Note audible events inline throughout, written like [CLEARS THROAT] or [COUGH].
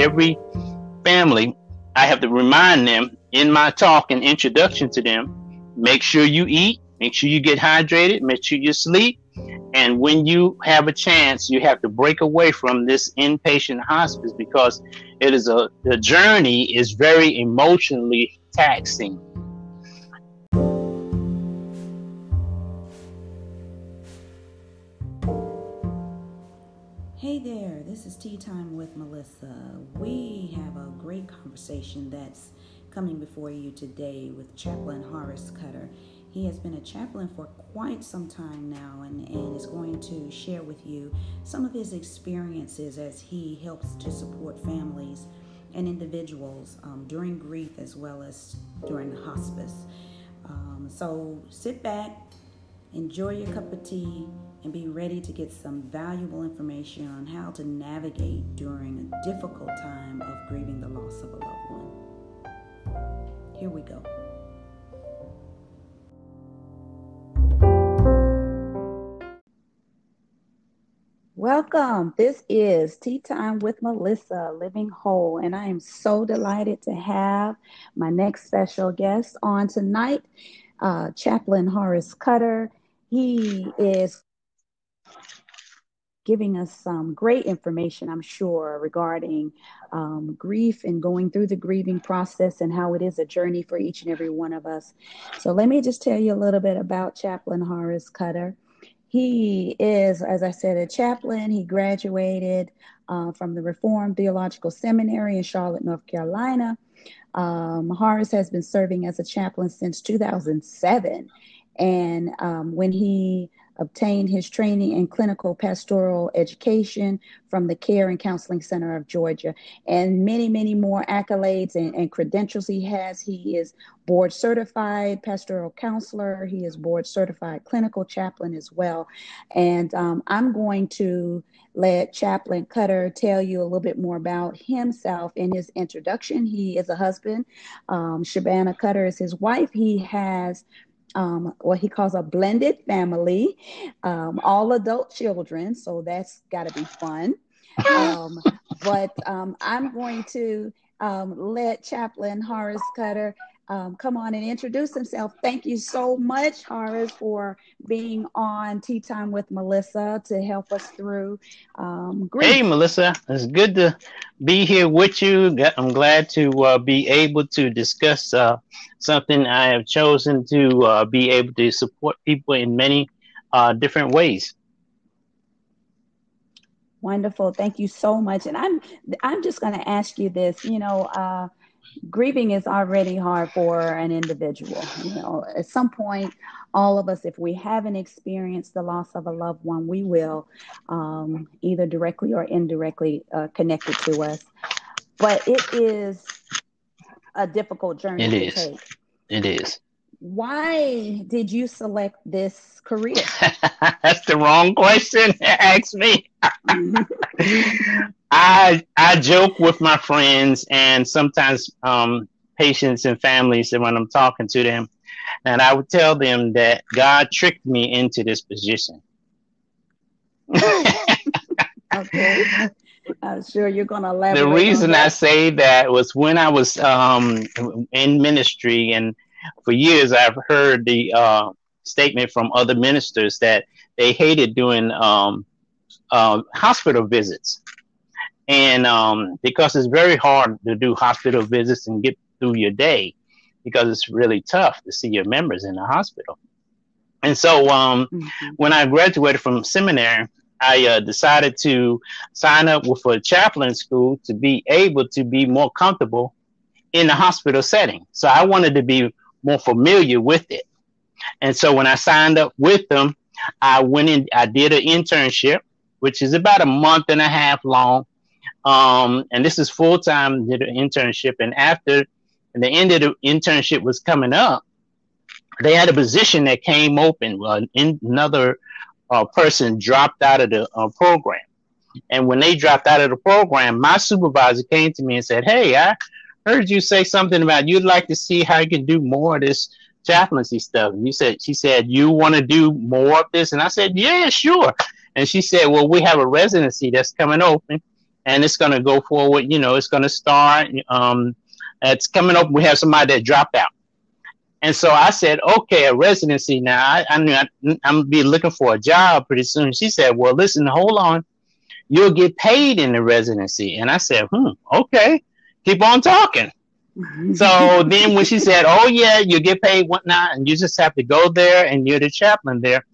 every family, I have to remind them in my talk and introduction to them make sure you eat, make sure you get hydrated, make sure you sleep. And when you have a chance, you have to break away from this inpatient hospice because it is a the journey is very emotionally taxing. Tea Time with Melissa. We have a great conversation that's coming before you today with Chaplain Horace Cutter. He has been a chaplain for quite some time now and, and is going to share with you some of his experiences as he helps to support families and individuals um, during grief as well as during hospice. Um, so sit back, enjoy your cup of tea, and be ready to get some valuable information on how to navigate during a difficult time of grieving the loss of a loved one. Here we go. Welcome. This is Tea Time with Melissa, Living Whole, and I am so delighted to have my next special guest on tonight, uh, Chaplain Horace Cutter. He is giving us some great information, I'm sure, regarding um, grief and going through the grieving process and how it is a journey for each and every one of us. So, let me just tell you a little bit about Chaplain Horace Cutter. He is, as I said, a chaplain. He graduated uh, from the Reformed Theological Seminary in Charlotte, North Carolina. Um, Horace has been serving as a chaplain since 2007. And um, when he obtained his training in clinical pastoral education from the Care and Counseling Center of Georgia, and many, many more accolades and, and credentials he has. He is board certified pastoral counselor, he is board certified clinical chaplain as well. And um, I'm going to let Chaplain Cutter tell you a little bit more about himself in his introduction. He is a husband. Um, Shabana Cutter is his wife. He has um, what he calls a blended family, um, all adult children. So that's got to be fun. Um, [LAUGHS] but um, I'm going to um, let Chaplain Horace Cutter um, come on and introduce himself. Thank you so much, Horace, for being on Tea Time with Melissa to help us through um, grief. Hey, Melissa, it's good to be here with you. I'm glad to uh, be able to discuss uh, something I have chosen to uh, be able to support people in many uh, different ways. Wonderful. Thank you so much. And I'm I'm just going to ask you this. You know, uh, grieving is already hard for an individual. You know, at some point, all of us, if we haven't experienced the loss of a loved one, we will, um, either directly or indirectly uh, connected to us. But it is a difficult journey it to is. take. It is. Why did you select this career? [LAUGHS] That's the wrong question. To ask me. [LAUGHS] I I joke with my friends and sometimes um, patients and families and when I'm talking to them, and I would tell them that God tricked me into this position. [LAUGHS] okay. I'm sure you're going to elaborate. The reason I say that was when I was um, in ministry, and for years I've heard the uh, statement from other ministers that they hated doing um, uh, hospital visits and um, because it's very hard to do hospital visits and get through your day because it's really tough to see your members in the hospital. And so um, mm-hmm. when I graduated from seminary, I uh, decided to sign up with a chaplain school to be able to be more comfortable in the hospital setting. So I wanted to be more familiar with it. And so when I signed up with them, I went in, I did an internship, which is about a month and a half long. Um, and this is full time, did an internship. And after the end of the internship was coming up, they had a position that came open. Uh, another uh, person dropped out of the uh, program. And when they dropped out of the program, my supervisor came to me and said, Hey, I heard you say something about you'd like to see how you can do more of this chaplaincy stuff. And you said, she said, you want to do more of this? And I said, yeah, sure. And she said, well, we have a residency that's coming open and it's going to go forward. You know, it's going to start. Um, it's coming up. We have somebody that dropped out. And so I said, okay, a residency now. I, I knew I, am gonna be looking for a job pretty soon. She said, well, listen, hold on, you'll get paid in the residency. And I said, hmm, okay, keep on talking. [LAUGHS] so then when she said, oh yeah, you get paid whatnot, and you just have to go there, and you're the chaplain there,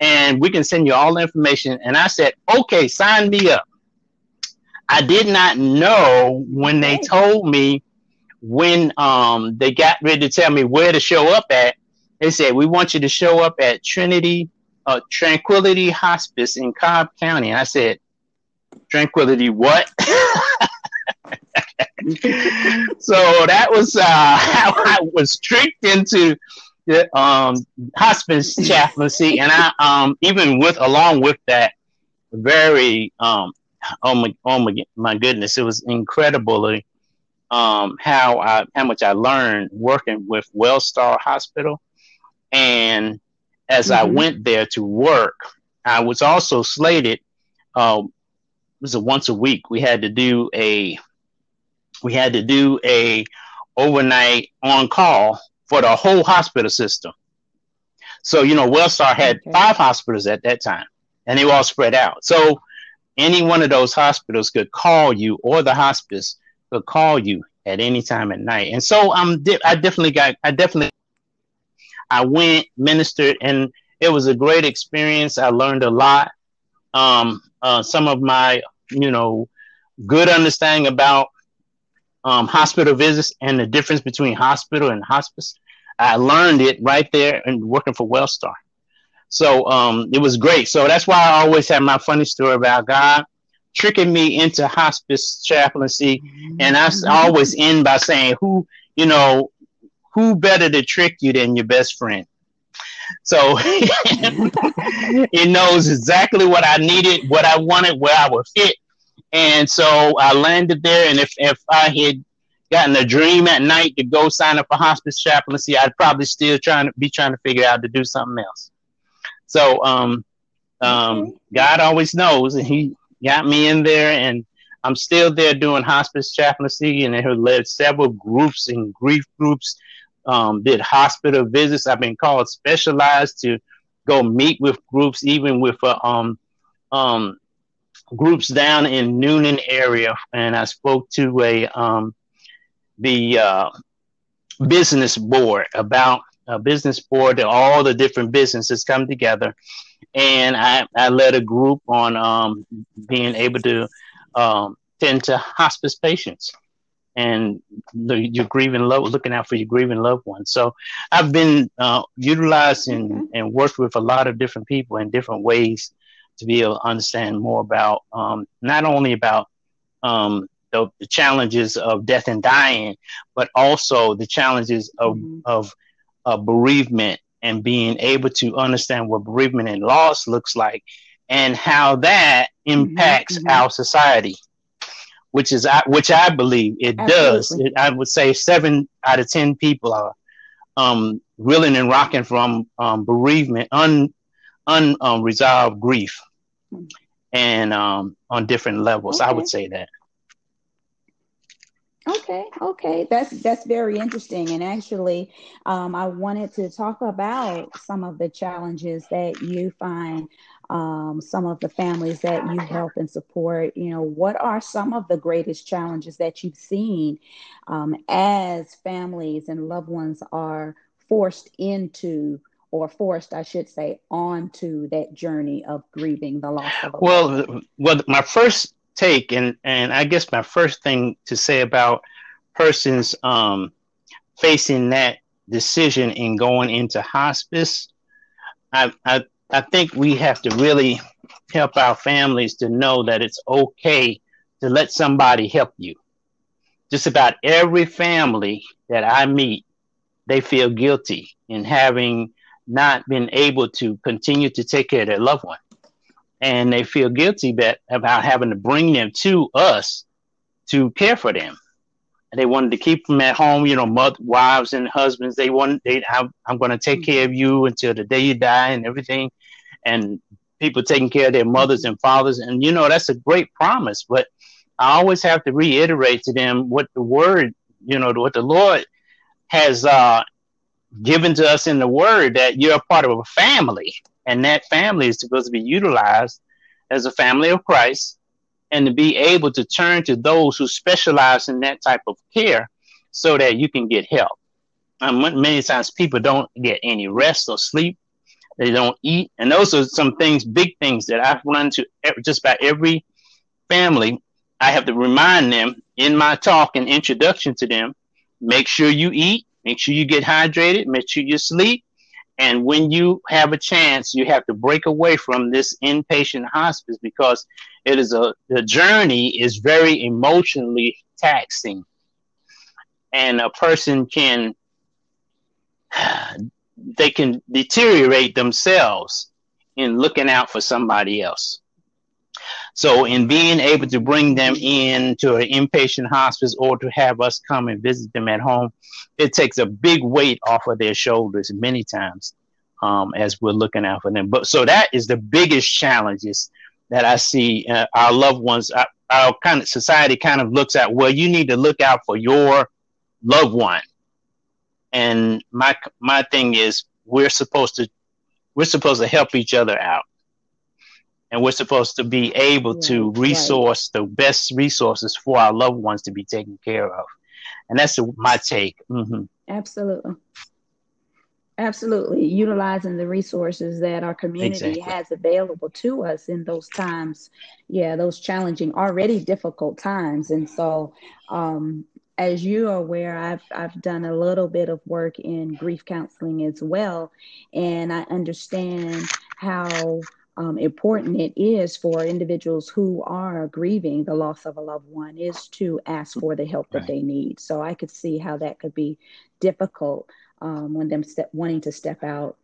and we can send you all the information. And I said, okay, sign me up. I did not know when they told me when um they got ready to tell me where to show up at, they said we want you to show up at Trinity uh, Tranquility Hospice in Cobb County. I said, Tranquility what? [LAUGHS] [LAUGHS] so that was uh, [LAUGHS] how I was tricked into the um, hospice chaplaincy, and I um, even with along with that, very um, oh my oh my, my goodness, it was incredibly um, how I how much I learned working with Wellstar Hospital, and as mm-hmm. I went there to work, I was also slated. Um, it was a once a week. We had to do a we had to do a overnight on call for the whole hospital system. So you know, Wellstar had okay. five hospitals at that time, and they were all spread out. So any one of those hospitals could call you, or the hospice could call you at any time at night. And so I'm di- I definitely got I definitely I went ministered and it was a great experience. I learned a lot. Um, uh, some of my you know good understanding about um, hospital visits and the difference between hospital and hospice. I learned it right there and working for Wellstar. So um, it was great. So that's why I always have my funny story about God tricking me into hospice chaplaincy. And I always end by saying, who, you know, who better to trick you than your best friend? So [LAUGHS] it knows exactly what I needed, what I wanted, where I would fit. And so I landed there. And if, if I had gotten a dream at night to go sign up for hospice chaplaincy, I'd probably still trying to be trying to figure out to do something else. So um, um, God always knows, and He got me in there, and I'm still there doing hospice chaplaincy, and I have led several groups and grief groups. Um, did hospital visits. I've been called specialized to go meet with groups, even with uh, um, um, groups down in Newnan area, and I spoke to a um, the uh, business board about a business board that all the different businesses come together. And I, I led a group on um, being able to um, tend to hospice patients and the, your grieving love, looking out for your grieving loved ones. So I've been uh, utilized and, mm-hmm. and worked with a lot of different people in different ways to be able to understand more about um, not only about um, the, the, challenges of death and dying, but also the challenges of, mm-hmm. of uh, bereavement and being able to understand what bereavement and loss looks like and how that impacts mm-hmm. our society which is which I believe it Absolutely. does. It, I would say seven out of ten people are um, reeling and rocking from um, bereavement, un unresolved um, grief, and um, on different levels. Okay. I would say that. Okay, okay, that's that's very interesting. And actually, um, I wanted to talk about some of the challenges that you find um, some of the families that you help and support. You know, what are some of the greatest challenges that you've seen um, as families and loved ones are forced into or forced, I should say, onto that journey of grieving the loss of a well, well, my first take and and I guess my first thing to say about persons um, facing that decision in going into hospice, I, I I think we have to really help our families to know that it's okay to let somebody help you. Just about every family that I meet, they feel guilty in having not been able to continue to take care of their loved one and they feel guilty that, about having to bring them to us to care for them. And they wanted to keep them at home, you know, mother, wives and husbands. They want, they, I'm, I'm going to take care of you until the day you die and everything. And people taking care of their mothers and fathers. And, you know, that's a great promise. But I always have to reiterate to them what the word, you know, what the Lord has uh, given to us in the word that you're a part of a family, and that family is supposed to be utilized as a family of Christ, and to be able to turn to those who specialize in that type of care so that you can get help. Um, many times people don't get any rest or sleep. They don't eat. And those are some things, big things that I've run to just about every family. I have to remind them in my talk and introduction to them make sure you eat, make sure you get hydrated, make sure you sleep. And when you have a chance, you have to break away from this inpatient hospice because it is a the journey is very emotionally taxing. And a person can [SIGHS] they can deteriorate themselves in looking out for somebody else. So, in being able to bring them in to an inpatient hospice or to have us come and visit them at home, it takes a big weight off of their shoulders many times um, as we're looking out for them. But so that is the biggest challenges that I see uh, our loved ones. Our, our kind of society kind of looks at well, you need to look out for your loved one and my my thing is we're supposed to we're supposed to help each other out and we're supposed to be able to resource right. the best resources for our loved ones to be taken care of. And that's my take. Mm-hmm. absolutely. Absolutely. Utilizing the resources that our community exactly. has available to us in those times. Yeah those challenging already difficult times. And so um, as you are aware, I've I've done a little bit of work in grief counseling as well, and I understand how um, important it is for individuals who are grieving the loss of a loved one is to ask for the help that they need. So I could see how that could be difficult um, when them step, wanting to step out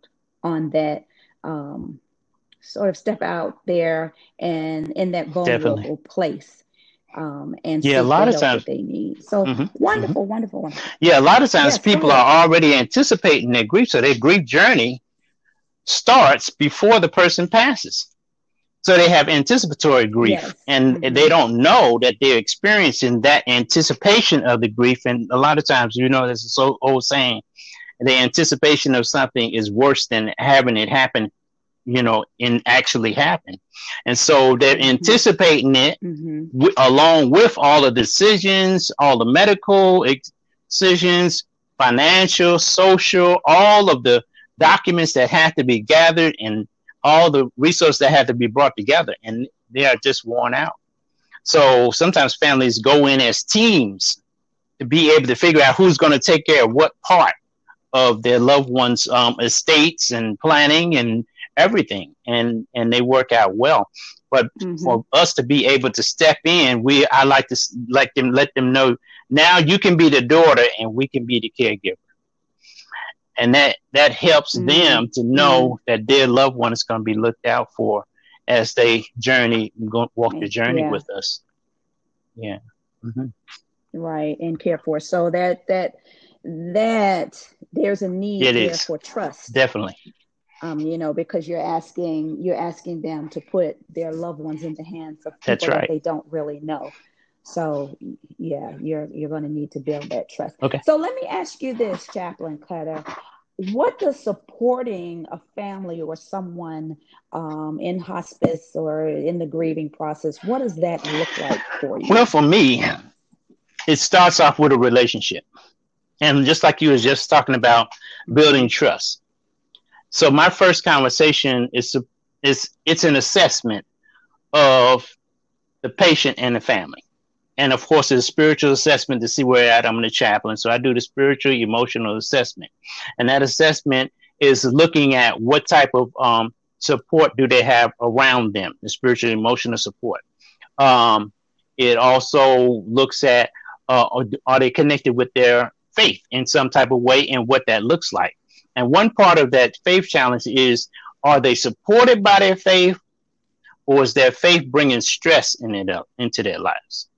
on that um, sort of step out there and in that vulnerable Definitely. place um, and yeah, a lot of times they need. So mm-hmm, wonderful, mm-hmm. wonderful, wonderful. Yeah, a lot of times yes, people are already anticipating their grief, so their grief journey starts before the person passes. So they have anticipatory grief, yes. and mm-hmm. they don't know that they're experiencing that anticipation of the grief. And a lot of times, you know, there's this old saying: the anticipation of something is worse than having it happen you know, in actually happen. And so they're mm-hmm. anticipating it mm-hmm. w- along with all the decisions, all the medical ex- decisions, financial, social, all of the documents that have to be gathered and all the resources that have to be brought together. And they are just worn out. So sometimes families go in as teams to be able to figure out who's going to take care of what part of their loved ones' um, estates and planning and everything and and they work out well but mm-hmm. for us to be able to step in we i like to let them let them know now you can be the daughter and we can be the caregiver and that that helps mm-hmm. them to know mm-hmm. that their loved one is going to be looked out for as they journey go, walk the journey yeah. with us yeah mm-hmm. right and care for so that that that there's a need it there is. for trust definitely um, you know, because you're asking you're asking them to put their loved ones in the hands of people right. that they don't really know. So yeah, you're you're going to need to build that trust. Okay. So let me ask you this, Chaplain Cutter. What does supporting a family or someone um, in hospice or in the grieving process, what does that look like for you? Well, for me, it starts off with a relationship. And just like you was just talking about building trust so my first conversation is is it's an assessment of the patient and the family. And of course, it's a spiritual assessment to see where at. I'm in the chaplain. So I do the spiritual, emotional assessment. And that assessment is looking at what type of um, support do they have around them, the spiritual, emotional support. Um, it also looks at uh, are they connected with their faith in some type of way and what that looks like. And one part of that faith challenge is are they supported by their faith or is their faith bringing stress in it up, into their lives?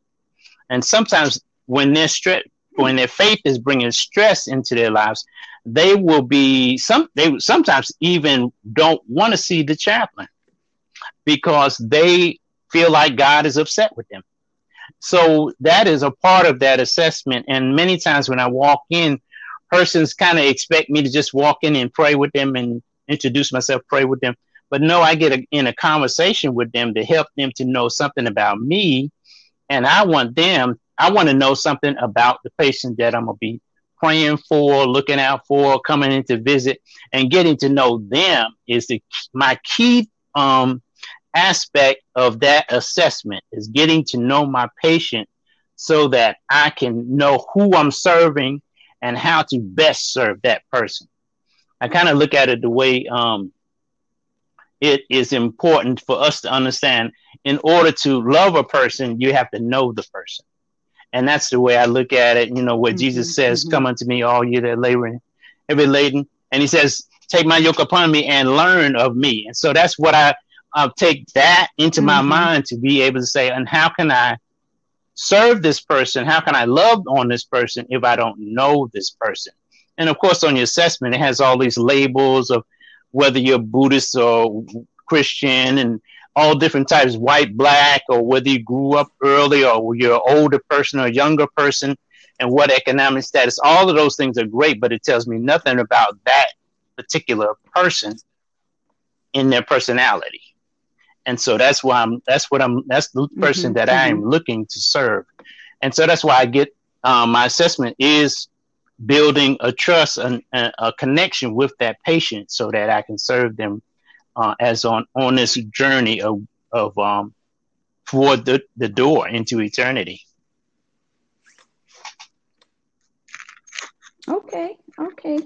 And sometimes when their stress, when their faith is bringing stress into their lives, they will be some. They sometimes even don't want to see the chaplain because they feel like God is upset with them. So that is a part of that assessment. And many times when I walk in, persons kind of expect me to just walk in and pray with them and introduce myself, pray with them. But no, I get a, in a conversation with them to help them to know something about me. And I want them, I want to know something about the patient that I'm going to be praying for, looking out for, coming in to visit, and getting to know them is the my key um, aspect of that assessment is getting to know my patient so that I can know who I'm serving and how to best serve that person. I kind of look at it the way um, it is important for us to understand in order to love a person, you have to know the person. And that's the way I look at it. You know, where mm-hmm, Jesus says, mm-hmm. Come unto me, all you that labor and heavy laden. And he says, Take my yoke upon me and learn of me. And so that's what I uh, take that into mm-hmm. my mind to be able to say, and how can I serve this person? How can I love on this person if I don't know this person? And of course, on your assessment, it has all these labels of whether you're Buddhist or Christian and all different types, white, black, or whether you grew up early or you're an older person or a younger person and what economic status. All of those things are great, but it tells me nothing about that particular person in their personality. And so that's why I'm, that's what I'm, that's the mm-hmm, person mm-hmm, that mm-hmm. I am looking to serve. And so that's why I get, um, my assessment is building a trust and a, connection with that patient so that I can serve them uh, as on on this journey of of um toward the, the door into eternity. Okay, okay.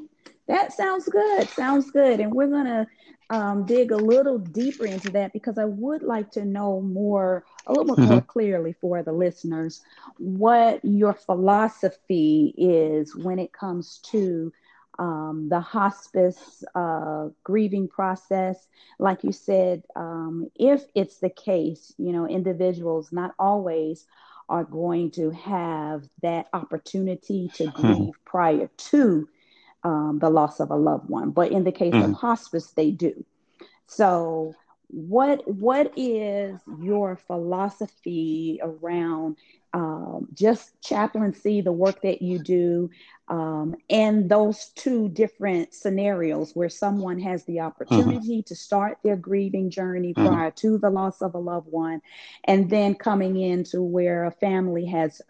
That sounds good. Sounds good. And we're gonna um, dig a little deeper into that because I would like to know more, a little mm-hmm. more clearly for the listeners, what your philosophy is when it comes to um, the hospice uh, grieving process. Like you said, um, if it's the case, you know, individuals not always are going to have that opportunity to mm-hmm. grieve prior to um, the loss of a loved one. But in the case mm. of hospice, they do. So, what what is your philosophy around um, just chaplaincy, the work that you do, um, and those two different scenarios where someone has the opportunity mm-hmm. to start their grieving journey mm-hmm. prior to the loss of a loved one, and then coming into where a family has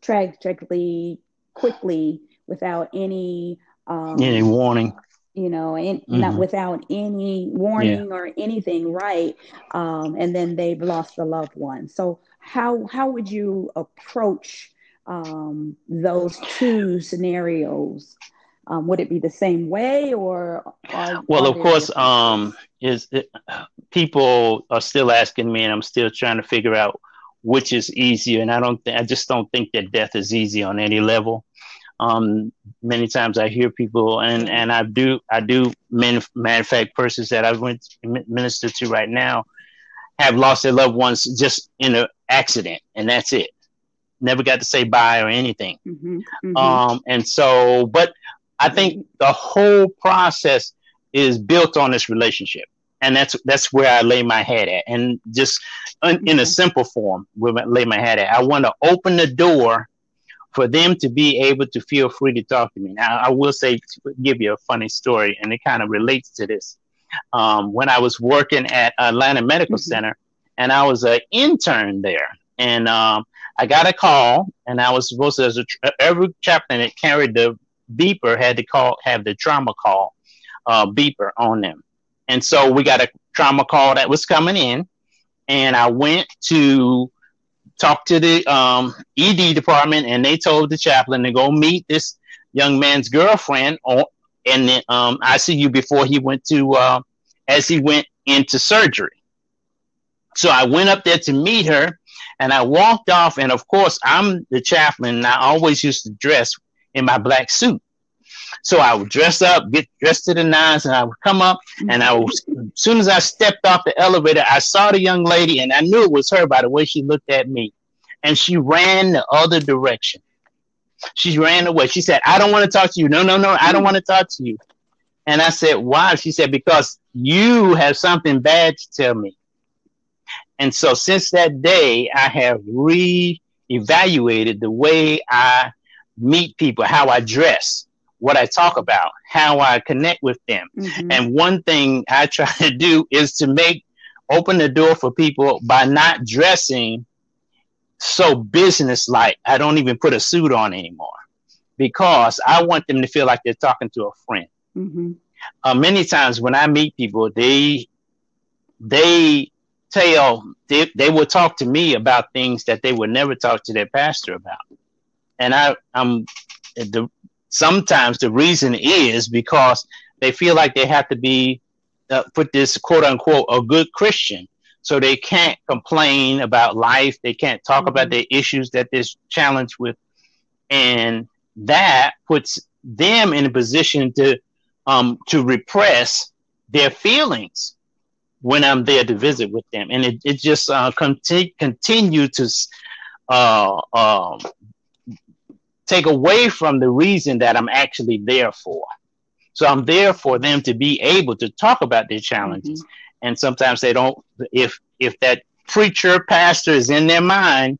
tragically, quickly, without any um, any warning you know and mm-hmm. not without any warning yeah. or anything right? Um, and then they've lost a loved one. So how how would you approach um, those two scenarios? Um, would it be the same way or are, well of course um, is it, people are still asking me and i'm still trying to figure out which is easier. And i don't th- i just don't think that death is easy on any level um, many times I hear people, and and I do I do many matter of fact persons that I went minister to right now have lost their loved ones just in an accident, and that's it. Never got to say bye or anything. Mm-hmm, mm-hmm. Um, and so, but I think the whole process is built on this relationship and that's that's where I lay my head at. And just in, in a mm-hmm. simple form, where I lay my head at, I want to open the door for them to be able to feel free to talk to me. Now, I will say, give you a funny story, and it kind of relates to this. Um, when I was working at Atlanta Medical mm-hmm. Center, and I was an intern there, and um, I got a call, and I was supposed to, as a, every chaplain that carried the beeper had to call, have the trauma call uh, beeper on them. And so we got a trauma call that was coming in, and I went to talked to the um, ED department, and they told the chaplain to go meet this young man's girlfriend on, in the um, ICU before he went to uh, as he went into surgery. So I went up there to meet her, and I walked off. And of course, I'm the chaplain, and I always used to dress in my black suit. So I would dress up, get dressed to the nines, and I would come up. And I as soon as I stepped off the elevator, I saw the young lady, and I knew it was her by the way she looked at me. And she ran the other direction. She ran away. She said, I don't want to talk to you. No, no, no, I don't want to talk to you. And I said, Why? She said, Because you have something bad to tell me. And so since that day, I have re evaluated the way I meet people, how I dress, what I talk about, how I connect with them. Mm-hmm. And one thing I try to do is to make open the door for people by not dressing so business like. I don't even put a suit on anymore because I want them to feel like they're talking to a friend. Mm-hmm. Uh, many times when I meet people, they they tell they, they will talk to me about things that they would never talk to their pastor about, and I I'm the sometimes the reason is because they feel like they have to be uh, put this quote unquote a good Christian. So they can't complain about life. They can't talk mm-hmm. about the issues that they're challenged with. And that puts them in a position to um, to repress their feelings when I'm there to visit with them, and it, it just uh, conti- continue to uh, um, take away from the reason that I'm actually there for. So I'm there for them to be able to talk about their challenges, mm-hmm. and sometimes they don't. If if that preacher pastor is in their mind,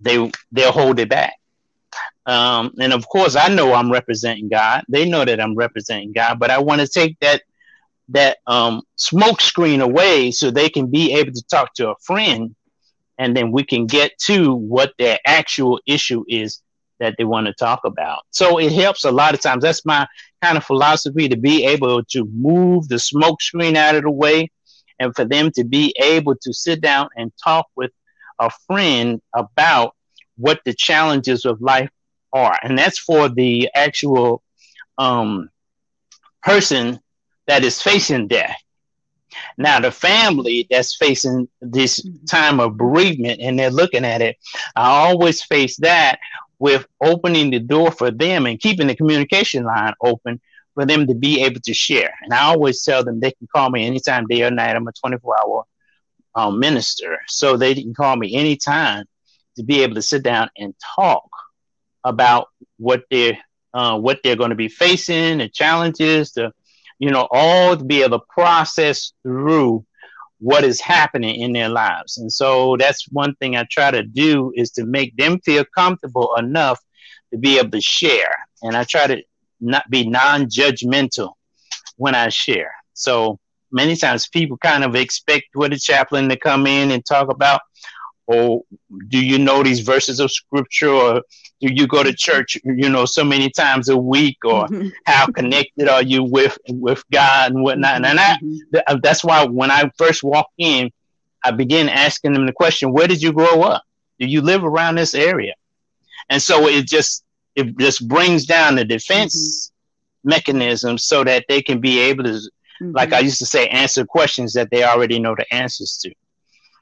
they they'll hold it back. Um, and of course, I know I'm representing God. They know that I'm representing God, but I want to take that that um, smoke screen away so they can be able to talk to a friend, and then we can get to what their actual issue is that they want to talk about. So it helps a lot of times. That's my kind of philosophy to be able to move the smoke screen out of the way and for them to be able to sit down and talk with a friend about what the challenges of life are. And that's for the actual um, person that is facing death. Now, the family that's facing this mm-hmm. time of bereavement and they're looking at it, I always face that with opening the door for them and keeping the communication line open for them to be able to share. And I always tell them they can call me anytime, day or night. I'm a 24 hour um, minister. So they can call me anytime to be able to sit down and talk about what they're uh, what they're going to be facing, the challenges, the you know, all to be able to process through what is happening in their lives. And so that's one thing I try to do is to make them feel comfortable enough to be able to share. And I try to not be non-judgmental when I share. So many times people kind of expect what a chaplain to come in and talk about or do you know these verses of scripture or do you go to church you know so many times a week or mm-hmm. how connected are you with with god and whatnot and I, mm-hmm. uh, that's why when i first walked in i began asking them the question where did you grow up do you live around this area and so it just it just brings down the defense mm-hmm. mechanism so that they can be able to like i mm-hmm. used to say answer questions that they already know the answers to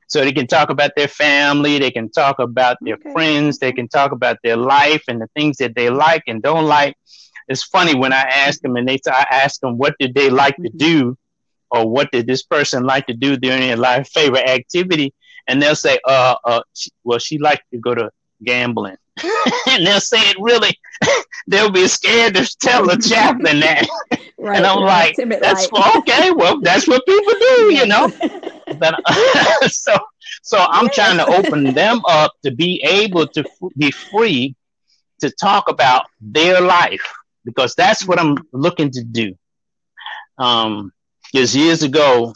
so they can talk about their family, they can talk about their okay. friends, they can talk about their life and the things that they like and don't like. It's funny when I ask them and they I ask them what did they like mm-hmm. to do or what did this person like to do during their life favorite activity and they'll say uh uh she, well she liked to go to gambling [LAUGHS] and they'll say it really [LAUGHS] they'll be scared to tell the chaplain that [LAUGHS] right, and i'm like that's like. okay well that's what people do you know [LAUGHS] so so i'm trying to open them up to be able to f- be free to talk about their life because that's what i'm looking to do. Um because years ago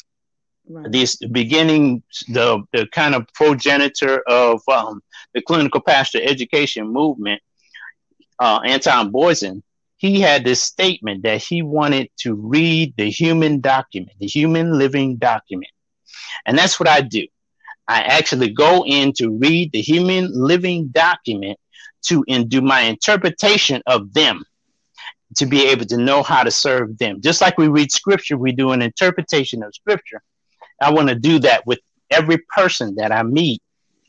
right. this beginning the the kind of progenitor of um, the clinical pastor education movement uh, anton boisen he had this statement that he wanted to read the human document the human living document and that's what I do. I actually go in to read the human living document to and do my interpretation of them to be able to know how to serve them. Just like we read scripture, we do an interpretation of scripture. I want to do that with every person that I meet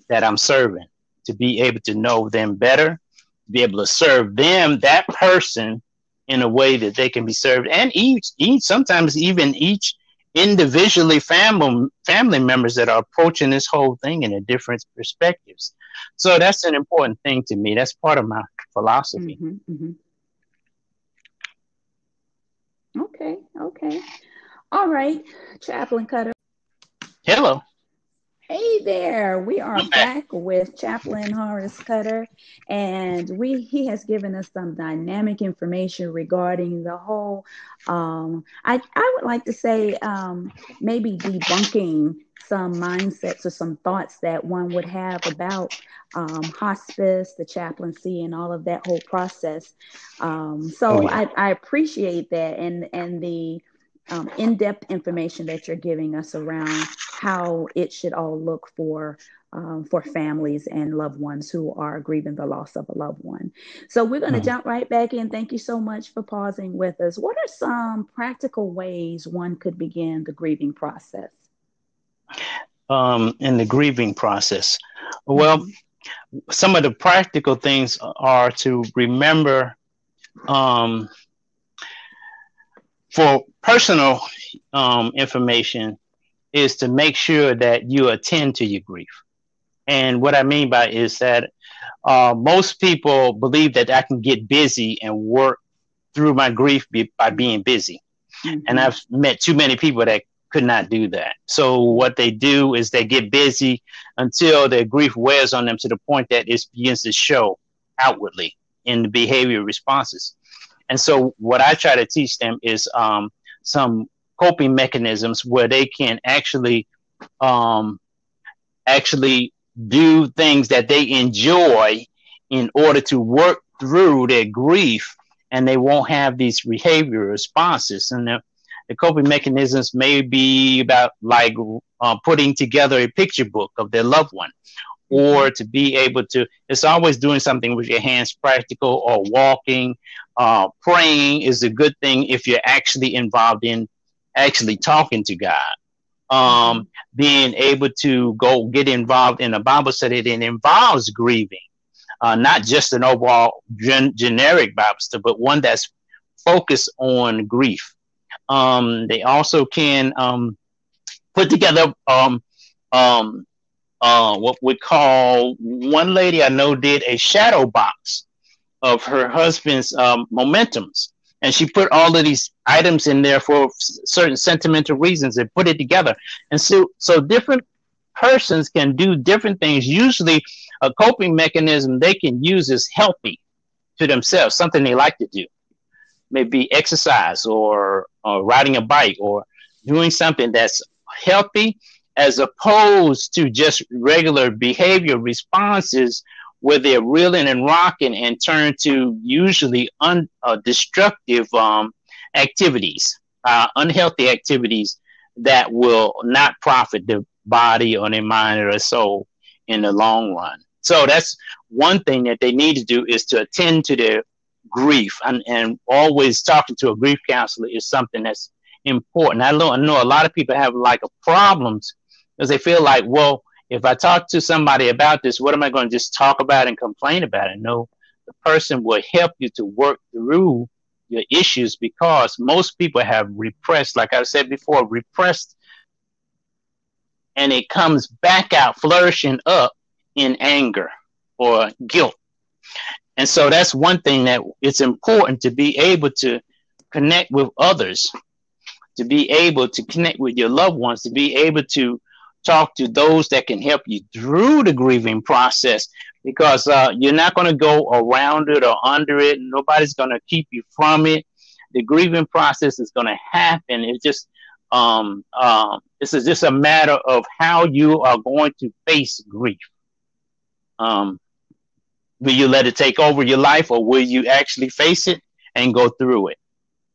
that I'm serving to be able to know them better, to be able to serve them, that person, in a way that they can be served, and each, each sometimes even each individually family family members that are approaching this whole thing in a different perspectives. So that's an important thing to me. That's part of my philosophy. Mm-hmm, mm-hmm. Okay, okay. All right, Chaplain Cutter. Hello. Hey there, we are back with Chaplain Horace Cutter, and we he has given us some dynamic information regarding the whole. Um, I I would like to say um, maybe debunking some mindsets or some thoughts that one would have about um, hospice, the chaplaincy, and all of that whole process. Um, so oh, yeah. I, I appreciate that, and and the um, in-depth information that you're giving us around how it should all look for um, for families and loved ones who are grieving the loss of a loved one. So we're going to mm-hmm. jump right back in. Thank you so much for pausing with us. What are some practical ways one could begin the grieving process? Um, in the grieving process, well, mm-hmm. some of the practical things are to remember um, for personal um, information is to make sure that you attend to your grief. And what I mean by is that uh, most people believe that I can get busy and work through my grief be- by being busy. Mm-hmm. And I've met too many people that could not do that. So what they do is they get busy until their grief wears on them to the point that it begins to show outwardly in the behavior responses. And so what I try to teach them is um, some coping mechanisms where they can actually um, actually do things that they enjoy in order to work through their grief and they won't have these behavior responses. And the, the coping mechanisms may be about like uh, putting together a picture book of their loved one or to be able to it's always doing something with your hands practical or walking uh, praying is a good thing if you're actually involved in actually talking to god. Um, being able to go get involved in a bible study that involves grieving. Uh, not just an overall gen- generic bible study but one that's focused on grief. Um, they also can um, put together um, um, uh, what we call one lady I know did a shadow box of her husband's um, momentums. And she put all of these items in there for certain sentimental reasons and put it together. And so, so different persons can do different things. Usually, a coping mechanism they can use is healthy to themselves, something they like to do. Maybe exercise or, or riding a bike or doing something that's healthy as opposed to just regular behavior responses where they're reeling and rocking and turn to usually un, uh, destructive um, activities, uh, unhealthy activities that will not profit the body or their mind or their soul in the long run. So that's one thing that they need to do is to attend to their grief and, and always talking to a grief counselor is something that's important. I know, I know a lot of people have like a problems because they feel like, well, if I talk to somebody about this, what am I going to just talk about and complain about it? No, the person will help you to work through your issues because most people have repressed, like I said before, repressed, and it comes back out flourishing up in anger or guilt. And so that's one thing that it's important to be able to connect with others, to be able to connect with your loved ones, to be able to talk to those that can help you through the grieving process because uh, you're not going to go around it or under it. Nobody's going to keep you from it. The grieving process is going to happen. It's just um, um, this is just a matter of how you are going to face grief. Um, will you let it take over your life, or will you actually face it and go through it?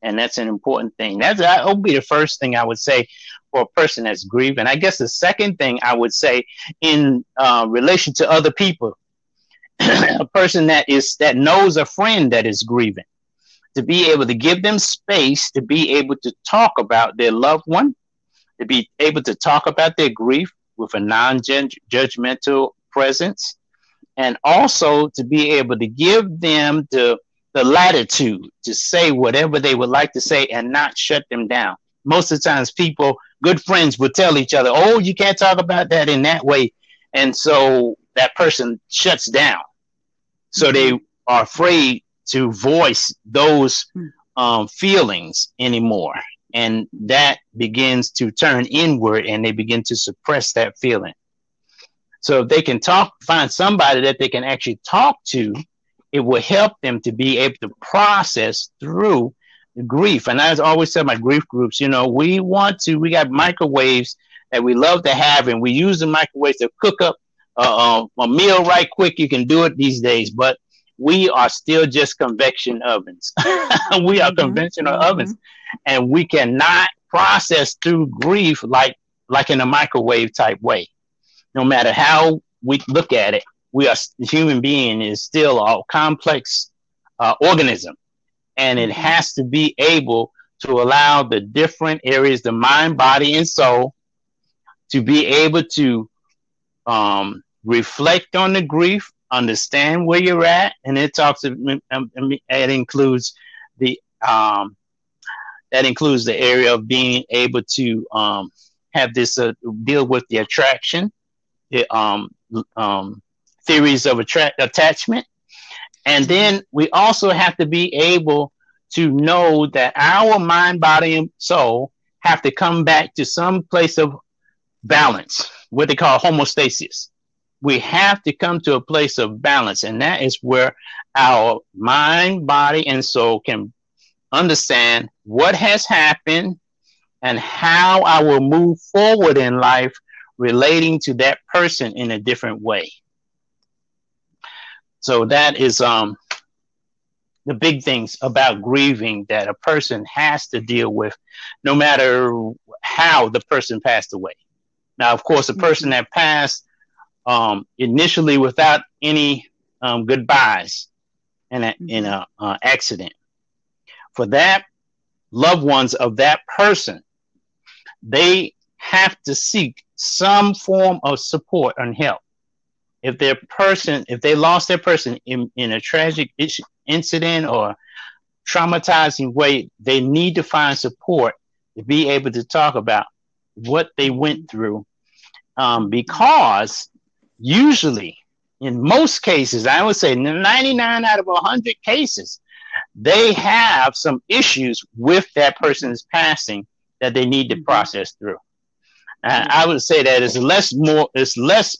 And that's an important thing. That's that would be the first thing I would say for a person that's grieving. I guess the second thing I would say in uh, relation to other people, [CLEARS THROAT] a person that is that knows a friend that is grieving, to be able to give them space to be able to talk about their loved one, to be able to talk about their grief with a non-judgmental presence, and also to be able to give them the the latitude to say whatever they would like to say and not shut them down. Most of the times, people good friends would tell each other, "Oh, you can't talk about that in that way," and so that person shuts down. So they are afraid to voice those um, feelings anymore, and that begins to turn inward, and they begin to suppress that feeling. So if they can talk, find somebody that they can actually talk to, it will help them to be able to process through grief. And I always said, my grief groups, you know, we want to, we got microwaves that we love to have, and we use the microwaves to cook up uh, uh, a meal right quick. You can do it these days, but we are still just convection ovens. [LAUGHS] we are mm-hmm. conventional mm-hmm. ovens, and we cannot process through grief like like in a microwave type way. No matter how we look at it, we are human being is still a complex uh, organism, and it mm-hmm. has to be able to allow the different areas, the mind, body, and soul, to be able to um, reflect on the grief, understand where you're at, and it talks. It includes the um, that includes the area of being able to um, have this uh, deal with the attraction, the um, um, theories of attract attachment, and then we also have to be able to know that our mind, body, and soul have to come back to some place of balance, what they call homeostasis. We have to come to a place of balance, and that is where our mind, body, and soul can understand what has happened and how I will move forward in life relating to that person in a different way. So that is um the big things about grieving that a person has to deal with no matter how the person passed away. Now, of course, a person that passed um, initially without any um, goodbyes in a, in a uh, accident, for that loved ones of that person, they have to seek some form of support and help. If their person, if they lost their person in, in a tragic incident or traumatizing way, they need to find support to be able to talk about what they went through. Um, because usually, in most cases, I would say 99 out of 100 cases, they have some issues with that person's passing that they need to mm-hmm. process through. And I would say that it's less more, it's less,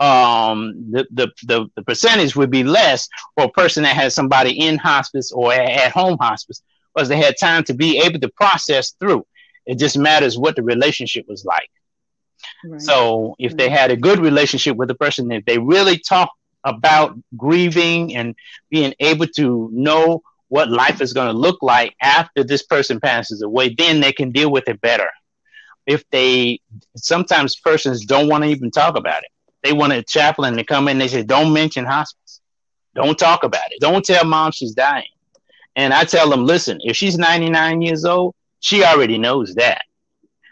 um, the, the, the, the percentage would be less for a person that has somebody in hospice or at home hospice because they had time to be able to process through. It just matters what the relationship was like. Right. So if right. they had a good relationship with the person, if they really talk about grieving and being able to know what life is going to look like after this person passes away, then they can deal with it better. If they sometimes persons don't want to even talk about it, they want a chaplain to come in. They said, "Don't mention hospice. Don't talk about it. Don't tell mom she's dying." And I tell them, "Listen, if she's 99 years old, she already knows that.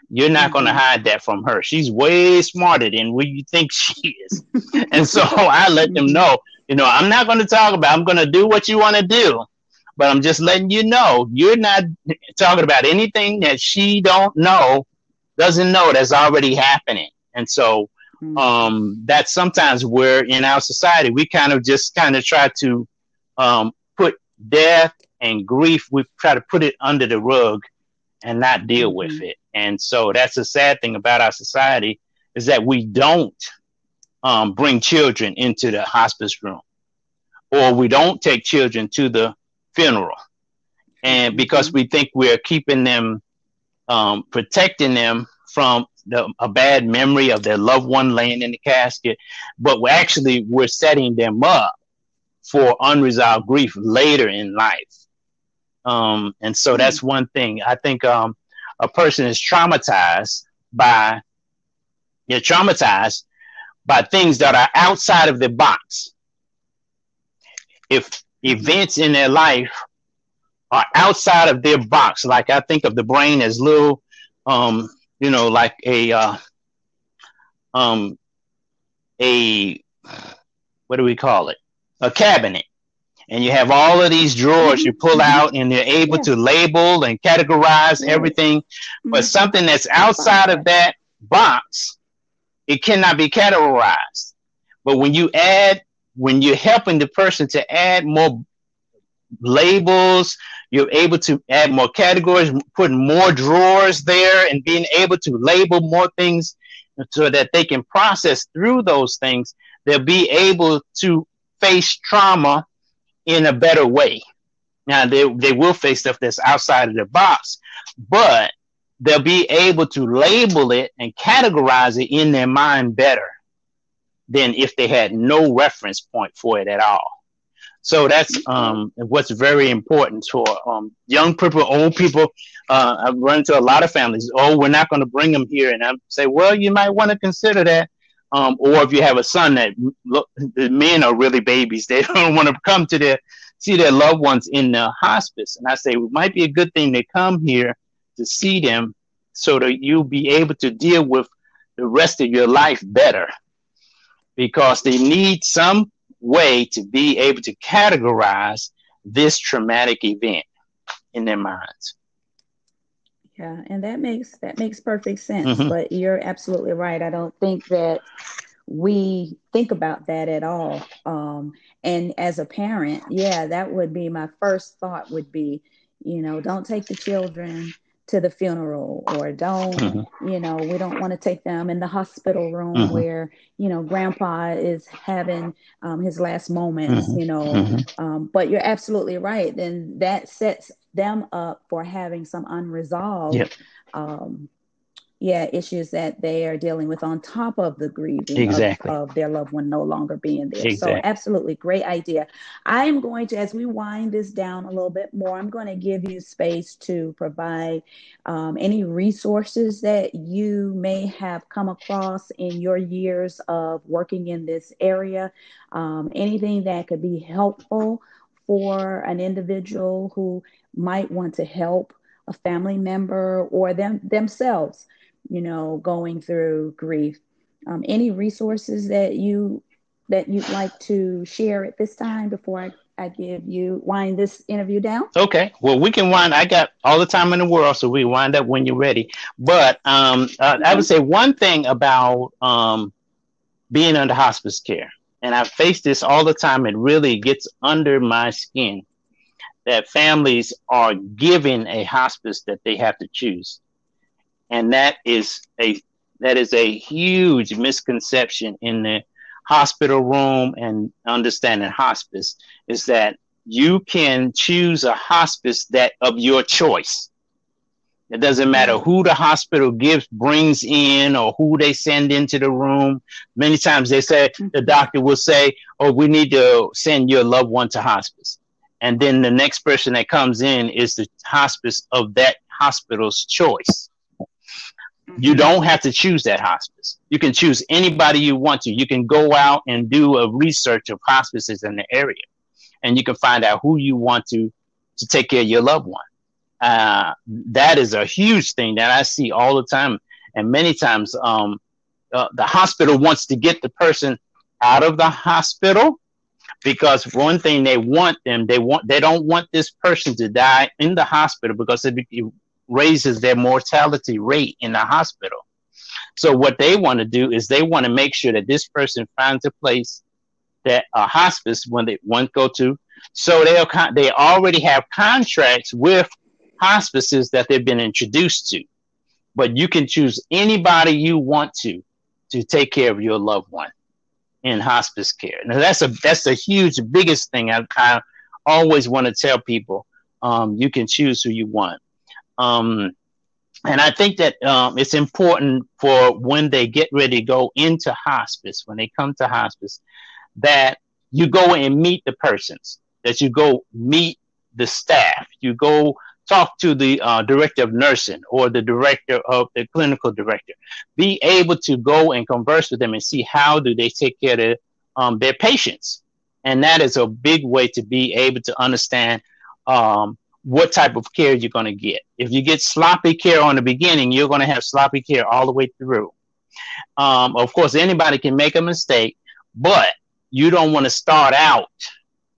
You're not mm-hmm. going to hide that from her. She's way smarter than what you think [LAUGHS] she is." and so [LAUGHS] I let them know, you know, I'm not going to talk about. I'm going to do what you want to do, but I'm just letting you know you're not talking about anything that she don't know, doesn't know that's already happening. And so. Um, that sometimes where in our society we kind of just kind of try to um, put death and grief, we try to put it under the rug and not deal mm-hmm. with it. And so that's the sad thing about our society is that we don't um, bring children into the hospice room or we don't take children to the funeral. And mm-hmm. because we think we're keeping them, um, protecting them from the, a bad memory of their loved one laying in the casket, but we're actually we're setting them up for unresolved grief later in life. Um, and so mm-hmm. that's one thing. I think um, a person is traumatized by they're traumatized by things that are outside of the box. If events in their life are outside of their box. Like I think of the brain as little, um, you know, like a, uh, um, a, what do we call it? A cabinet. And you have all of these drawers you pull out and you're able yeah. to label and categorize everything. But mm-hmm. something that's outside of that box, it cannot be categorized. But when you add when you're helping the person to add more labels, you're able to add more categories, put more drawers there, and being able to label more things. so that they can process through those things. They'll be able to face trauma in a better way. Now they they will face stuff that's outside of the box, but they'll be able to label it and categorize it in their mind better than if they had no reference point for it at all. So that's um, what's very important for um, young people, old people. Uh, I've run into a lot of families. Oh, we're not going to bring them here, and I say, well, you might want to consider that. Um, or if you have a son that look, the men are really babies, [LAUGHS] they don't want to come to their see their loved ones in the hospice. And I say it might be a good thing to come here to see them, so that you'll be able to deal with the rest of your life better, because they need some way to be able to categorize this traumatic event in their minds. Yeah, and that makes that makes perfect sense. Mm-hmm. But you're absolutely right. I don't think that we think about that at all. Um, and as a parent, yeah, that would be my first thought. Would be, you know, don't take the children to the funeral or don't mm-hmm. you know we don't want to take them in the hospital room mm-hmm. where you know grandpa is having um, his last moments mm-hmm. you know mm-hmm. um, but you're absolutely right then that sets them up for having some unresolved yep. um, yeah issues that they are dealing with on top of the grieving exactly. of, of, their loved one no longer being there exactly. so absolutely great idea i am going to as we wind this down a little bit more i'm going to give you space to provide um, any resources that you may have come across in your years of working in this area um, anything that could be helpful for an individual who might want to help a family member or them themselves you know, going through grief. Um, any resources that you that you'd like to share at this time before I, I give you wind this interview down? Okay. Well, we can wind. I got all the time in the world, so we wind up when you're ready. But um, uh, I would say one thing about um, being under hospice care, and I face this all the time. It really gets under my skin that families are given a hospice that they have to choose and that is a that is a huge misconception in the hospital room and understanding hospice is that you can choose a hospice that of your choice. It doesn't matter who the hospital gives brings in or who they send into the room. Many times they say the mm-hmm. doctor will say, "Oh, we need to send your loved one to hospice," and then the next person that comes in is the hospice of that hospital's choice. You don't have to choose that hospice. You can choose anybody you want to. You can go out and do a research of hospices in the area, and you can find out who you want to to take care of your loved one. Uh, that is a huge thing that I see all the time, and many times um, uh, the hospital wants to get the person out of the hospital because one thing they want them they want they don't want this person to die in the hospital because it, it raises their mortality rate in the hospital. So what they want to do is they want to make sure that this person finds a place that a hospice when they want to go to. So they'll they already have contracts with hospices that they've been introduced to. But you can choose anybody you want to to take care of your loved one in hospice care. Now that's a that's the huge biggest thing I, I always want to tell people. Um, you can choose who you want. Um, and I think that um, it's important for when they get ready to go into hospice, when they come to hospice, that you go and meet the persons, that you go meet the staff, you go talk to the uh, director of nursing or the director of the clinical director. Be able to go and converse with them and see how do they take care of um, their patients. And that is a big way to be able to understand um, what type of care you're going to get. If you get sloppy care on the beginning, you're going to have sloppy care all the way through. Um, of course, anybody can make a mistake, but you don't want to start out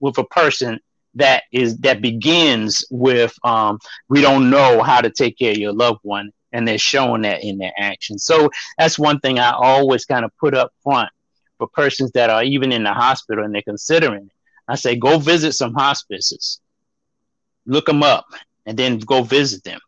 with a person that is that begins with um, we don't know how to take care of your loved one, and they're showing that in their actions. So that's one thing I always kind of put up front for persons that are even in the hospital and they're considering it. I say, go visit some hospices look them up and then go visit them.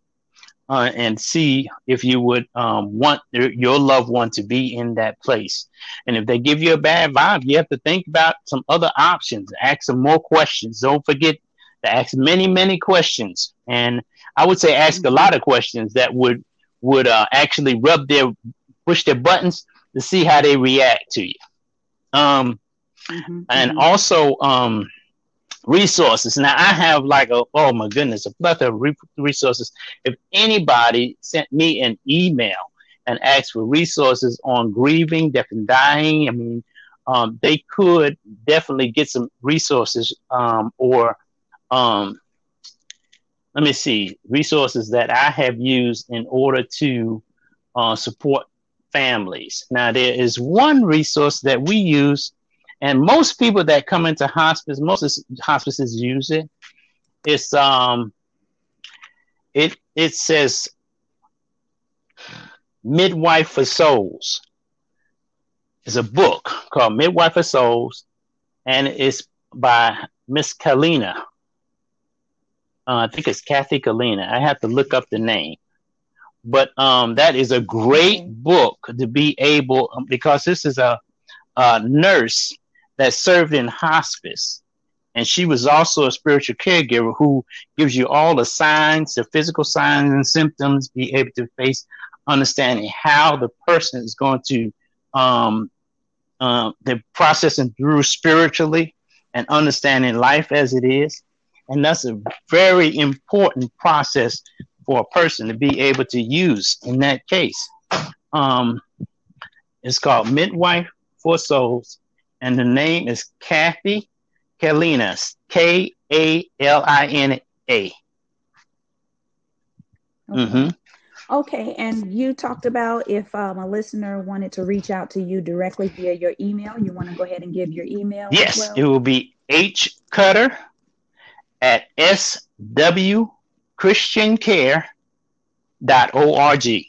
uh, and see if you would um, want your loved one to be in that place. And if they give you a bad vibe, you have to think about some other options. Ask some more questions. Don't forget to ask many, many questions. And I would say ask a lot of questions that would would uh, actually rub their push their buttons to see how they react to you. Um, mm-hmm, and mm-hmm. also um, resources. Now I have like a oh my goodness a plethora of re- resources. If anybody sent me an email and asked for resources on grieving, death, and dying, I mean, um, they could definitely get some resources um, or um, let me see resources that I have used in order to uh, support families. Now there is one resource that we use and most people that come into hospice, most hospices use it. It's um, it it says Midwife for Souls. It's a book called Midwife for Souls, and it's by Miss Kalina. Uh, I think it's Kathy Kalina. I have to look up the name, but um, that is a great book to be able because this is a, a nurse that served in hospice. And she was also a spiritual caregiver who gives you all the signs, the physical signs and symptoms, be able to face understanding how the person is going to um, uh, the processing through spiritually and understanding life as it is. And that's a very important process for a person to be able to use in that case. Um, it's called Midwife for Souls and the name is Kathy Kalinas. K A L I N A. Mm-hmm. Okay, and you talked about if um, a listener wanted to reach out to you directly via your email, you want to go ahead and give your email? Yes, well? it will be H Cutter at swchristiancare.org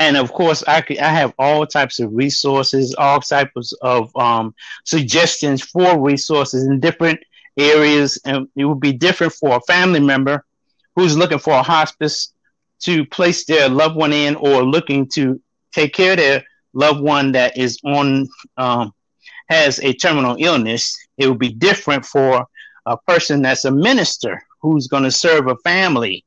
and of course I, I have all types of resources all types of um, suggestions for resources in different areas. And it would be different for a family member who's looking for a hospice to place their loved one in or looking to take care of their loved one that is on um, has a terminal illness. It would be different for a person that's a minister who's going to serve a family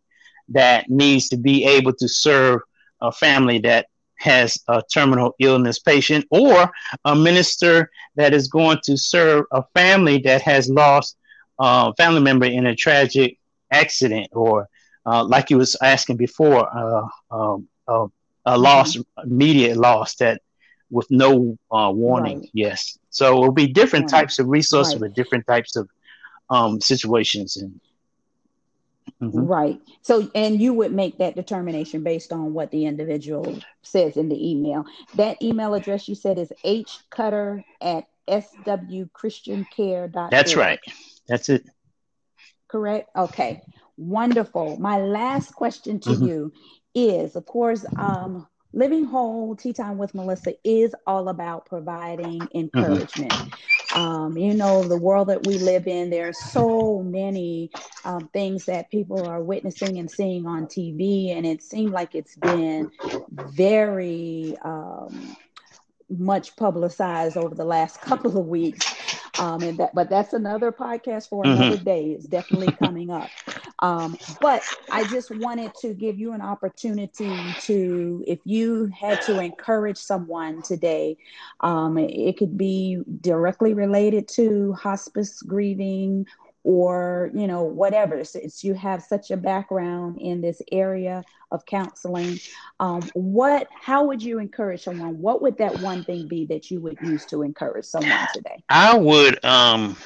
that needs to be able to serve a family that has a terminal illness patient or a minister that is going to serve a family that has lost a family member in a tragic accident or uh, like you was asking before uh, um, uh, a loss mm-hmm. immediate loss that with no uh, warning right. yes so it'll be different right. types of resources right. with different types of um, situations and Mm-hmm. Right. So, and you would make that determination based on what the individual says in the email. That email address you said is hcutter at swchristiancare.org. That's right. That's it. Correct. Okay. Wonderful. My last question to mm-hmm. you is, of course, um, Living Whole Tea Time with Melissa is all about providing mm-hmm. encouragement. Mm-hmm. Um, you know, the world that we live in, there are so many um, things that people are witnessing and seeing on TV, and it seemed like it's been very um, much publicized over the last [LAUGHS] couple of weeks. Um, and that, but that's another podcast for mm-hmm. another mm-hmm. day. It's definitely coming up. Um, but I just wanted to give you an opportunity to, if you had to encourage someone today, um, it could be directly related to hospice grieving or you know whatever. Since you have such a background in this area of counseling um, what how would you encourage someone? What would that one thing be that you would use to encourage someone today? I would um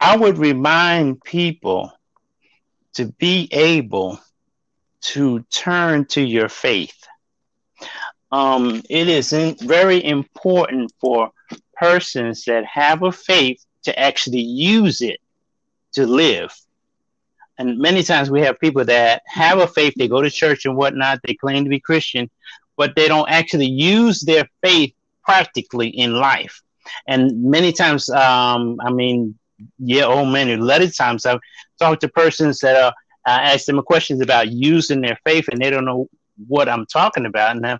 i would remind people to be able to turn to your faith um it is in, very important for persons that have a faith to actually use it to live. And many times we have people that have a faith, they go to church and whatnot, they claim to be Christian, but they don't actually use their faith practically in life. And many times, um, I mean, yeah, old many, a lot of times I've talked to persons that are I ask them questions about using their faith, and they don't know what I'm talking about. Now,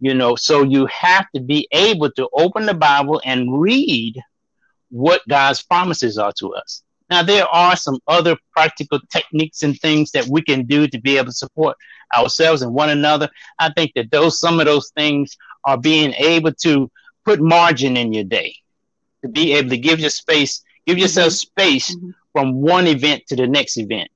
you know, so you have to be able to open the Bible and read what God's promises are to us. Now, there are some other practical techniques and things that we can do to be able to support ourselves and one another. I think that those some of those things are being able to put margin in your day, to be able to give your space, give yourself mm-hmm. space mm-hmm. from one event to the next event,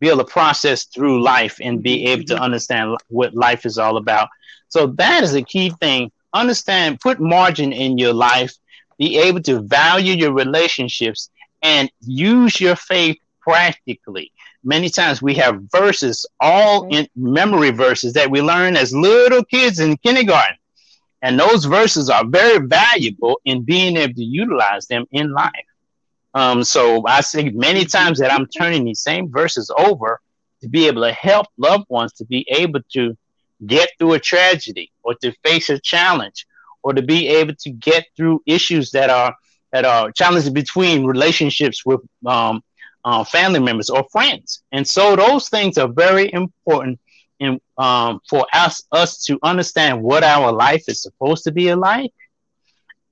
be able to process through life and be able to mm-hmm. understand what life is all about. So that is a key thing. Understand, put margin in your life, be able to value your relationships and use your faith practically. Many times we have verses, all in memory verses that we learn as little kids in kindergarten. And those verses are very valuable in being able to utilize them in life. Um, so I see many times that I'm turning these same verses over to be able to help loved ones to be able to get through a tragedy or to face a challenge or to be able to get through issues that are that are challenges between relationships with um, uh, family members or friends. And so those things are very important in, um, for us, us to understand what our life is supposed to be like.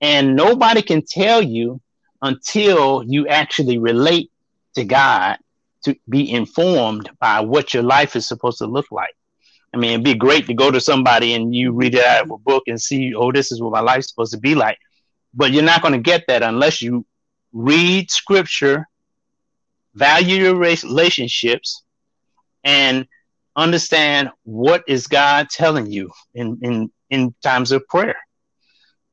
And nobody can tell you until you actually relate to God to be informed by what your life is supposed to look like. I mean, it'd be great to go to somebody and you read it out of a book and see, oh, this is what my life's supposed to be like. But you're not going to get that unless you read scripture, value your relationships, and understand what is God telling you in, in, in times of prayer.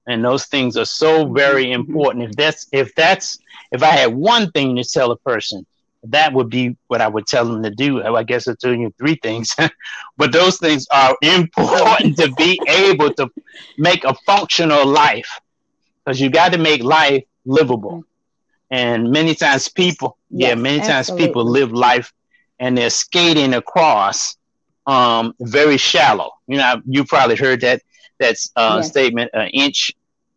And those things are so very important. If that's if that's if I had one thing to tell a person, that would be what I would tell them to do. I guess I'm telling you three things, [LAUGHS] but those things are important to be [LAUGHS] able to make a functional life because you got to make life livable. And many times people, yes, yeah, many absolutely. times people live life and they're skating across um, very shallow. You know, you probably heard that that uh, yes. statement: an inch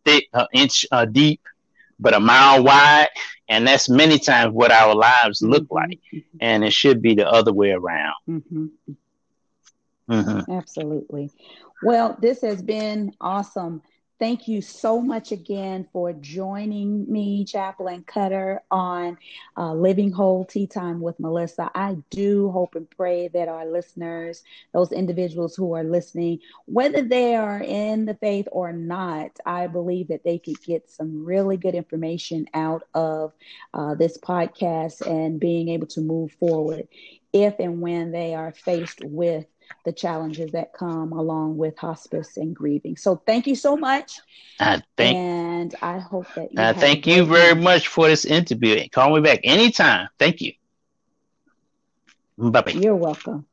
thick, an inch uh, deep, but a mile wide. And that's many times what our lives look mm-hmm. like. And it should be the other way around. Mm-hmm. Mm-hmm. Absolutely. Well, this has been awesome. Thank you so much again for joining me, Chaplain Cutter, on uh, Living Whole Tea Time with Melissa. I do hope and pray that our listeners, those individuals who are listening, whether they are in the faith or not, I believe that they could get some really good information out of uh, this podcast and being able to move forward if and when they are faced with the challenges that come along with hospice and grieving. So thank you so much. I thank, and I hope that you I thank you very much for this interview. Call me back anytime. Thank you. Bye bye. You're welcome.